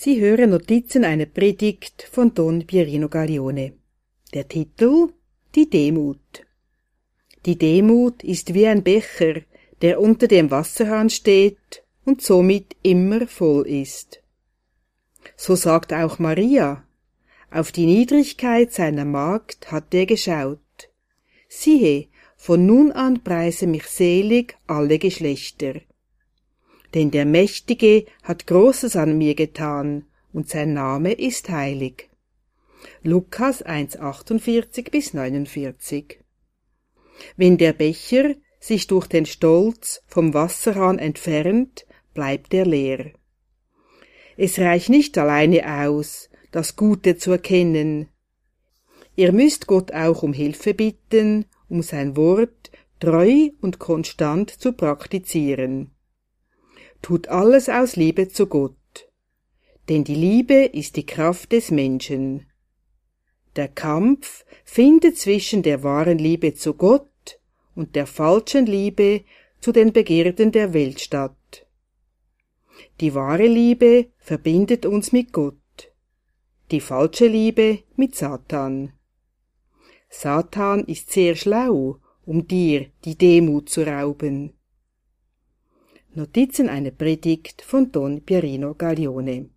Sie hören Notizen einer Predigt von Don Pierino Gaglione. Der Titel Die Demut. Die Demut ist wie ein Becher, der unter dem Wasserhahn steht und somit immer voll ist. So sagt auch Maria. Auf die Niedrigkeit seiner Magd hat er geschaut. Siehe, von nun an preise mich selig alle Geschlechter denn der Mächtige hat Großes an mir getan, und sein Name ist heilig. Lukas 1,48 bis 49 Wenn der Becher sich durch den Stolz vom Wasserhahn entfernt, bleibt er leer. Es reicht nicht alleine aus, das Gute zu erkennen. Ihr müsst Gott auch um Hilfe bitten, um sein Wort treu und konstant zu praktizieren tut alles aus Liebe zu Gott. Denn die Liebe ist die Kraft des Menschen. Der Kampf findet zwischen der wahren Liebe zu Gott und der falschen Liebe zu den Begierden der Welt statt. Die wahre Liebe verbindet uns mit Gott, die falsche Liebe mit Satan. Satan ist sehr schlau, um dir die Demut zu rauben. Notizen einer Predigt von Don Pierino Gaglione